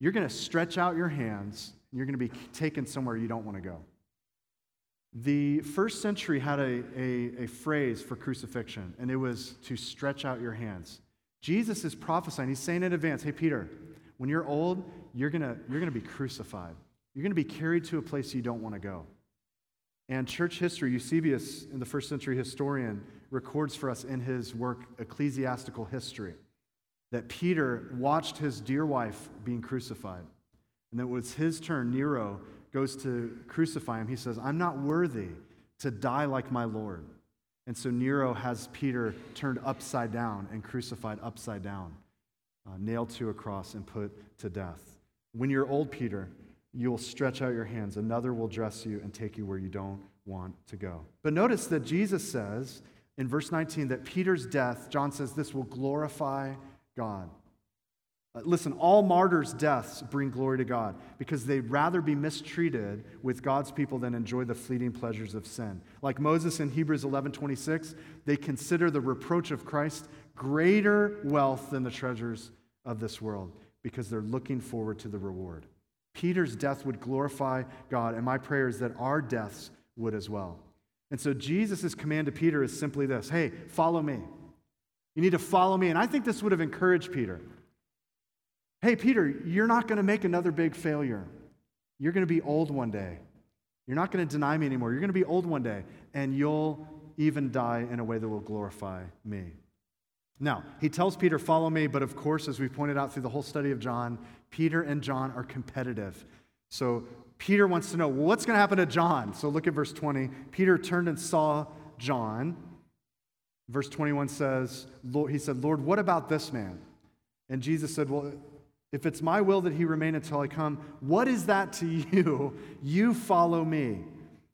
you're going to stretch out your hands, and you're going to be taken somewhere you don't want to go. The first century had a, a, a phrase for crucifixion, and it was to stretch out your hands. Jesus is prophesying, he's saying in advance, Hey, Peter, when you're old, you're going you're going to be crucified. You're going to be carried to a place you don't want to go. And church history, Eusebius, in the first century historian, records for us in his work, Ecclesiastical History, that Peter watched his dear wife being crucified. And that it was his turn, Nero goes to crucify him. He says, I'm not worthy to die like my Lord. And so Nero has Peter turned upside down and crucified upside down uh, nailed to a cross and put to death. When you're old, Peter, you'll stretch out your hands. Another will dress you and take you where you don't want to go. But notice that Jesus says in verse 19 that Peter's death, John says, this will glorify God. Uh, listen, all martyrs' deaths bring glory to God because they'd rather be mistreated with God's people than enjoy the fleeting pleasures of sin. Like Moses in Hebrews 11 26, they consider the reproach of Christ greater wealth than the treasures of this world because they're looking forward to the reward. Peter's death would glorify God, and my prayer is that our deaths would as well. And so Jesus' command to Peter is simply this hey, follow me. You need to follow me. And I think this would have encouraged Peter. Hey, Peter, you're not going to make another big failure. You're going to be old one day. You're not going to deny me anymore. You're going to be old one day, and you'll even die in a way that will glorify me. Now, he tells Peter, Follow me, but of course, as we pointed out through the whole study of John, Peter and John are competitive. So Peter wants to know, well, what's going to happen to John? So look at verse 20. Peter turned and saw John. Verse 21 says, He said, Lord, what about this man? And Jesus said, Well, if it's my will that he remain until I come, what is that to you? *laughs* You follow me.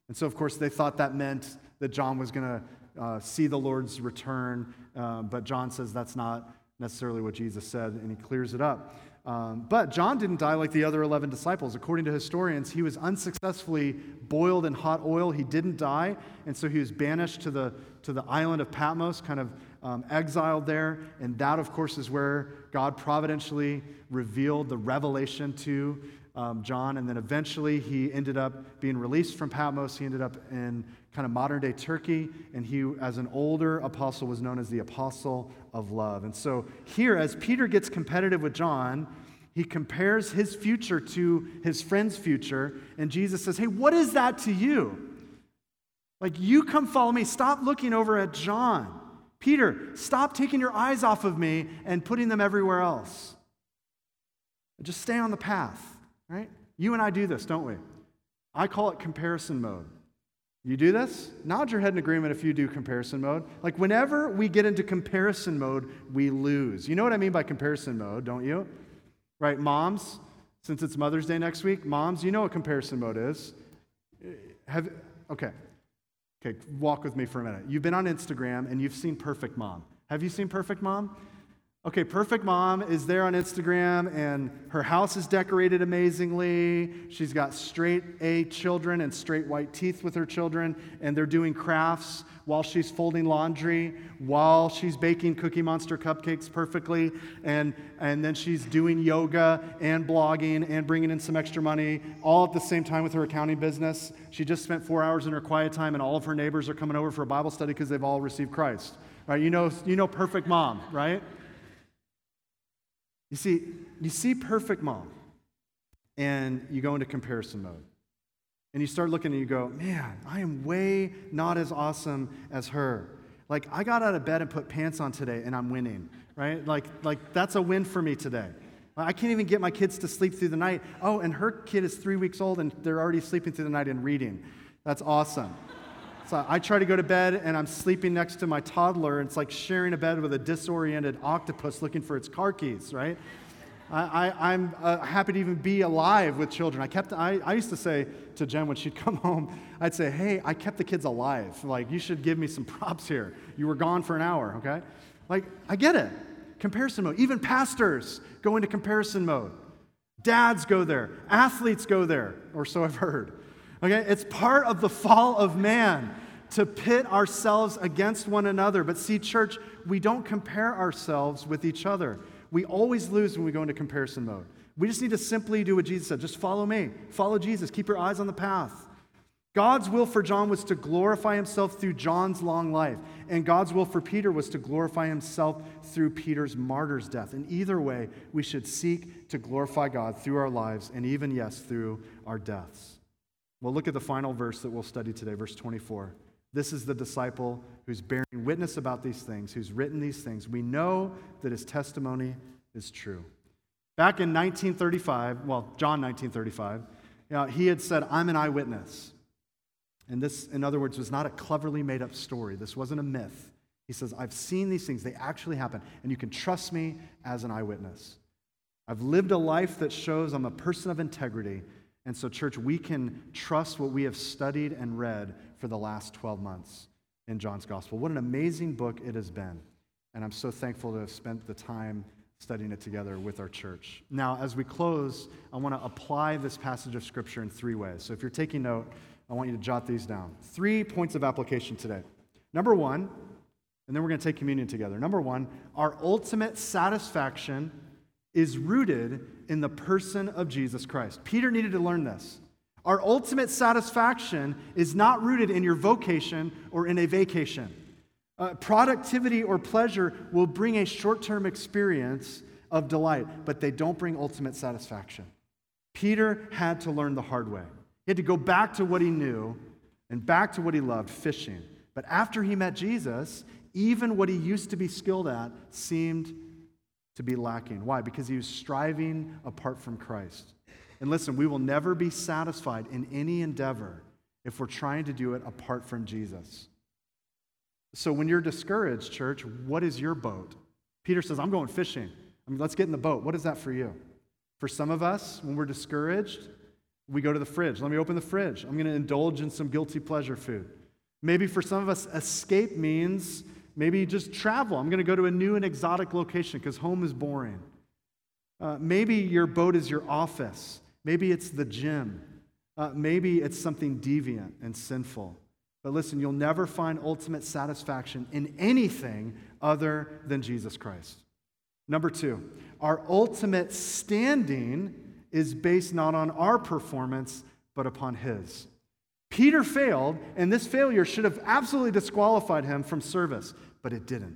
And so, of course, they thought that meant that John was going to uh, see the Lord's return. Uh, but John says that's not necessarily what Jesus said, and he clears it up. Um, but John didn't die like the other 11 disciples. According to historians, he was unsuccessfully boiled in hot oil. He didn't die, and so he was banished to the, to the island of Patmos, kind of um, exiled there. And that, of course, is where God providentially revealed the revelation to um, John. And then eventually he ended up being released from Patmos. He ended up in kind of modern day Turkey, and he, as an older apostle, was known as the apostle of love. And so here, as Peter gets competitive with John, he compares his future to his friend's future, and Jesus says, Hey, what is that to you? Like, you come follow me. Stop looking over at John. Peter, stop taking your eyes off of me and putting them everywhere else. Just stay on the path, right? You and I do this, don't we? I call it comparison mode. You do this? Nod your head in agreement if you do comparison mode. Like whenever we get into comparison mode, we lose. You know what I mean by comparison mode, don't you? Right, moms, since it's Mother's Day next week, moms, you know what comparison mode is. Have okay. Okay, walk with me for a minute. You've been on Instagram and you've seen Perfect Mom. Have you seen Perfect Mom? Okay, Perfect Mom is there on Instagram and her house is decorated amazingly. She's got straight A children and straight white teeth with her children, and they're doing crafts while she's folding laundry, while she's baking Cookie Monster cupcakes perfectly, and, and then she's doing yoga and blogging and bringing in some extra money, all at the same time with her accounting business. She just spent four hours in her quiet time, and all of her neighbors are coming over for a Bible study because they've all received Christ. Right? You know, you know perfect mom, right? You see, you see perfect mom, and you go into comparison mode. And you start looking and you go, man, I am way not as awesome as her. Like, I got out of bed and put pants on today, and I'm winning, right? Like, like that's a win for me today. I can't even get my kids to sleep through the night. Oh, and her kid is three weeks old, and they're already sleeping through the night and reading. That's awesome. So I try to go to bed and I'm sleeping next to my toddler. And it's like sharing a bed with a disoriented octopus looking for its car keys, right? I, am uh, happy to even be alive with children. I, kept, I, I used to say to Jen when she'd *laughs* come home, I'd say, hey, I kept the kids alive. Like, you should give me some props here. You were gone for an hour, okay? Like, I get it. Comparison mode. Even pastors go into comparison mode. Dads go there. Athletes go there, or so I've heard. Okay? It's part of the fall of man to pit ourselves against one another. But see, church, we don't compare ourselves with each other. We always lose when we go into comparison mode. We just need to simply do what Jesus said just follow me, follow Jesus, keep your eyes on the path. God's will for John was to glorify himself through John's long life, and God's will for Peter was to glorify himself through Peter's martyr's death. In either way, we should seek to glorify God through our lives and even, yes, through our deaths. Well, look at the final verse that we'll study today, verse 24. This is the disciple who's bearing witness about these things, who's written these things. We know that his testimony is true. Back in 1935, well, John 1935, you know, he had said, I'm an eyewitness. And this, in other words, was not a cleverly made up story. This wasn't a myth. He says, I've seen these things, they actually happen, and you can trust me as an eyewitness. I've lived a life that shows I'm a person of integrity and so, church, we can trust what we have studied and read for the last 12 months in John's Gospel. What an amazing book it has been. And I'm so thankful to have spent the time studying it together with our church. Now, as we close, I want to apply this passage of Scripture in three ways. So, if you're taking note, I want you to jot these down. Three points of application today. Number one, and then we're going to take communion together. Number one, our ultimate satisfaction is rooted in the person of Jesus Christ. Peter needed to learn this. Our ultimate satisfaction is not rooted in your vocation or in a vacation. Uh, productivity or pleasure will bring a short term experience of delight, but they don't bring ultimate satisfaction. Peter had to learn the hard way. He had to go back to what he knew and back to what he loved fishing. But after he met Jesus, even what he used to be skilled at seemed to be lacking. Why? Because he was striving apart from Christ. And listen, we will never be satisfied in any endeavor if we're trying to do it apart from Jesus. So when you're discouraged, church, what is your boat? Peter says, I'm going fishing. I mean, let's get in the boat. What is that for you? For some of us, when we're discouraged, we go to the fridge. Let me open the fridge. I'm going to indulge in some guilty pleasure food. Maybe for some of us, escape means Maybe just travel. I'm going to go to a new and exotic location because home is boring. Uh, maybe your boat is your office. Maybe it's the gym. Uh, maybe it's something deviant and sinful. But listen, you'll never find ultimate satisfaction in anything other than Jesus Christ. Number two, our ultimate standing is based not on our performance, but upon His. Peter failed, and this failure should have absolutely disqualified him from service but it didn't.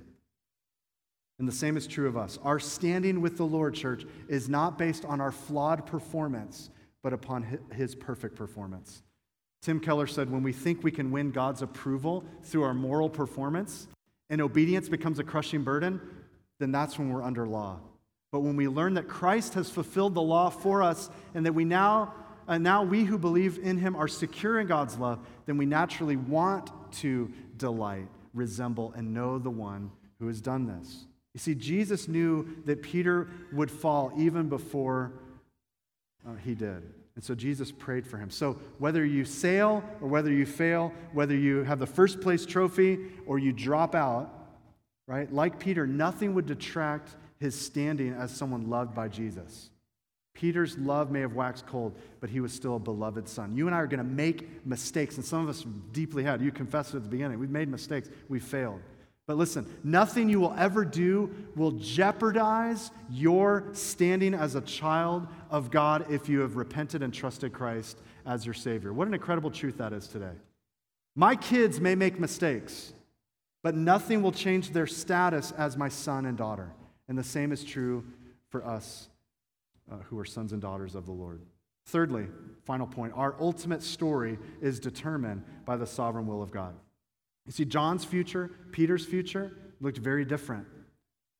And the same is true of us. Our standing with the Lord, church, is not based on our flawed performance, but upon his perfect performance. Tim Keller said when we think we can win God's approval through our moral performance and obedience becomes a crushing burden, then that's when we're under law. But when we learn that Christ has fulfilled the law for us and that we now, and now we who believe in him are secure in God's love, then we naturally want to delight resemble and know the one who has done this. You see, Jesus knew that Peter would fall even before uh, he did. And so Jesus prayed for him. So whether you sail or whether you fail, whether you have the first place trophy or you drop out, right? Like Peter, nothing would detract his standing as someone loved by Jesus. Peter's love may have waxed cold, but he was still a beloved son. You and I are going to make mistakes, and some of us deeply had. You confessed it at the beginning. We've made mistakes, we've failed. But listen, nothing you will ever do will jeopardize your standing as a child of God if you have repented and trusted Christ as your Savior. What an incredible truth that is today. My kids may make mistakes, but nothing will change their status as my son and daughter. And the same is true for us uh, who are sons and daughters of the Lord. Thirdly, final point, our ultimate story is determined by the sovereign will of God. You see, John's future, Peter's future, looked very different.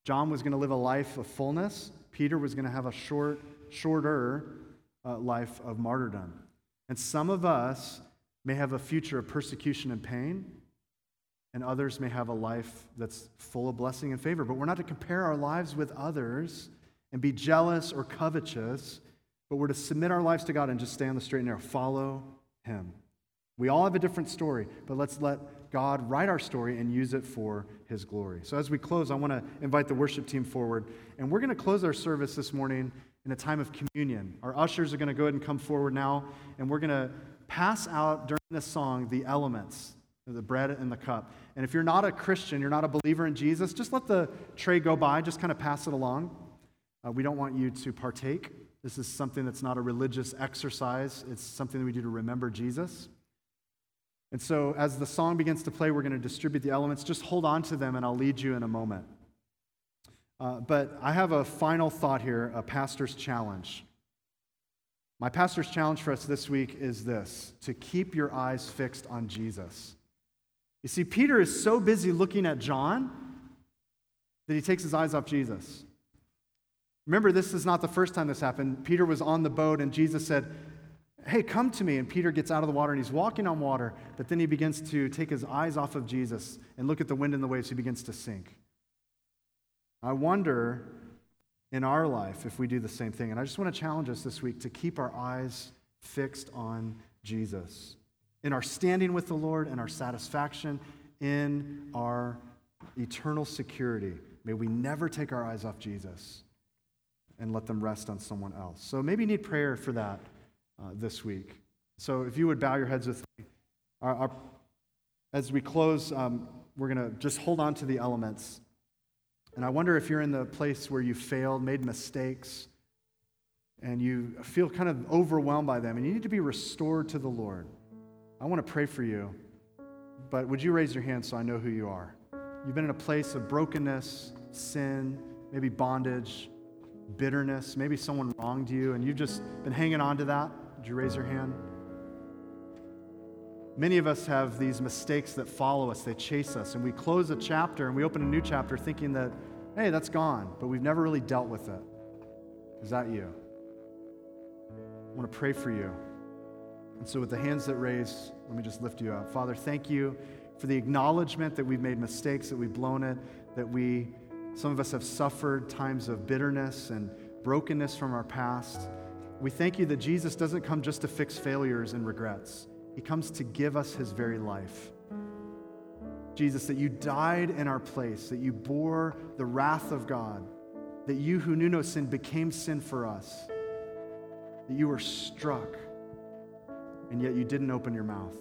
John was going to live a life of fullness, Peter was going to have a short, shorter uh, life of martyrdom. And some of us may have a future of persecution and pain, and others may have a life that's full of blessing and favor. But we're not to compare our lives with others and be jealous or covetous, but we're to submit our lives to God and just stay on the straight and narrow. Follow Him. We all have a different story, but let's let God write our story and use it for His glory. So, as we close, I want to invite the worship team forward, and we're going to close our service this morning in a time of communion. Our ushers are going to go ahead and come forward now, and we're going to pass out during this song the elements the bread and the cup. And if you're not a Christian, you're not a believer in Jesus, just let the tray go by, just kind of pass it along. Uh, we don't want you to partake. This is something that's not a religious exercise, it's something that we do to remember Jesus. And so, as the song begins to play, we're going to distribute the elements. Just hold on to them, and I'll lead you in a moment. Uh, but I have a final thought here a pastor's challenge. My pastor's challenge for us this week is this to keep your eyes fixed on Jesus. You see, Peter is so busy looking at John that he takes his eyes off Jesus. Remember, this is not the first time this happened. Peter was on the boat, and Jesus said, Hey, come to me. And Peter gets out of the water and he's walking on water, but then he begins to take his eyes off of Jesus and look at the wind and the waves. He begins to sink. I wonder in our life if we do the same thing. And I just want to challenge us this week to keep our eyes fixed on Jesus in our standing with the Lord and our satisfaction in our eternal security. May we never take our eyes off Jesus and let them rest on someone else. So maybe you need prayer for that uh, this week. So if you would bow your heads with me. Our, our, as we close, um, we're going to just hold on to the elements. And I wonder if you're in the place where you failed, made mistakes, and you feel kind of overwhelmed by them, and you need to be restored to the Lord. I want to pray for you, but would you raise your hand so I know who you are? You've been in a place of brokenness, sin, maybe bondage, bitterness. Maybe someone wronged you and you've just been hanging on to that. Did you raise your hand? Many of us have these mistakes that follow us, they chase us, and we close a chapter and we open a new chapter thinking that, hey, that's gone, but we've never really dealt with it. Is that you? I want to pray for you. And so, with the hands that raise, let me just lift you up. Father, thank you for the acknowledgement that we've made mistakes, that we've blown it, that we some of us have suffered times of bitterness and brokenness from our past. We thank you that Jesus doesn't come just to fix failures and regrets, He comes to give us His very life. Jesus, that you died in our place, that you bore the wrath of God, that you who knew no sin became sin for us, that you were struck, and yet you didn't open your mouth.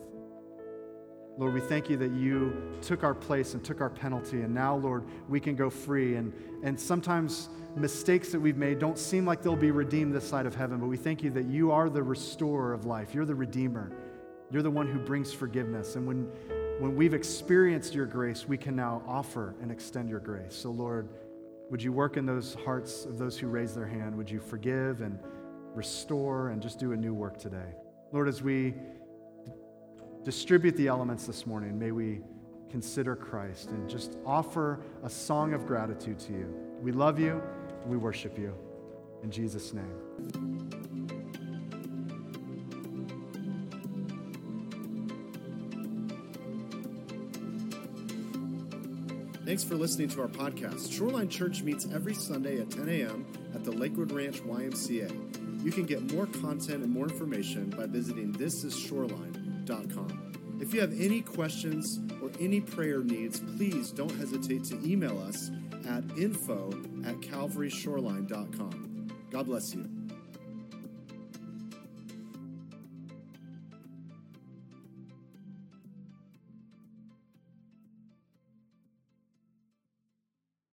Lord, we thank you that you took our place and took our penalty, and now, Lord, we can go free. And, and sometimes mistakes that we've made don't seem like they'll be redeemed this side of heaven, but we thank you that you are the restorer of life. You're the redeemer. You're the one who brings forgiveness. And when, when we've experienced your grace, we can now offer and extend your grace. So, Lord, would you work in those hearts of those who raise their hand? Would you forgive and restore and just do a new work today? Lord, as we distribute the elements this morning, may we consider Christ and just offer a song of gratitude to you. We love you. We worship you. In Jesus' name. Thanks for listening to our podcast. Shoreline Church meets every Sunday at 10 a.m. at the Lakewood Ranch YMCA. You can get more content and more information by visiting If you have any questions or any prayer needs, please don't hesitate to email us at info at calvaryshoreline.com. God bless you.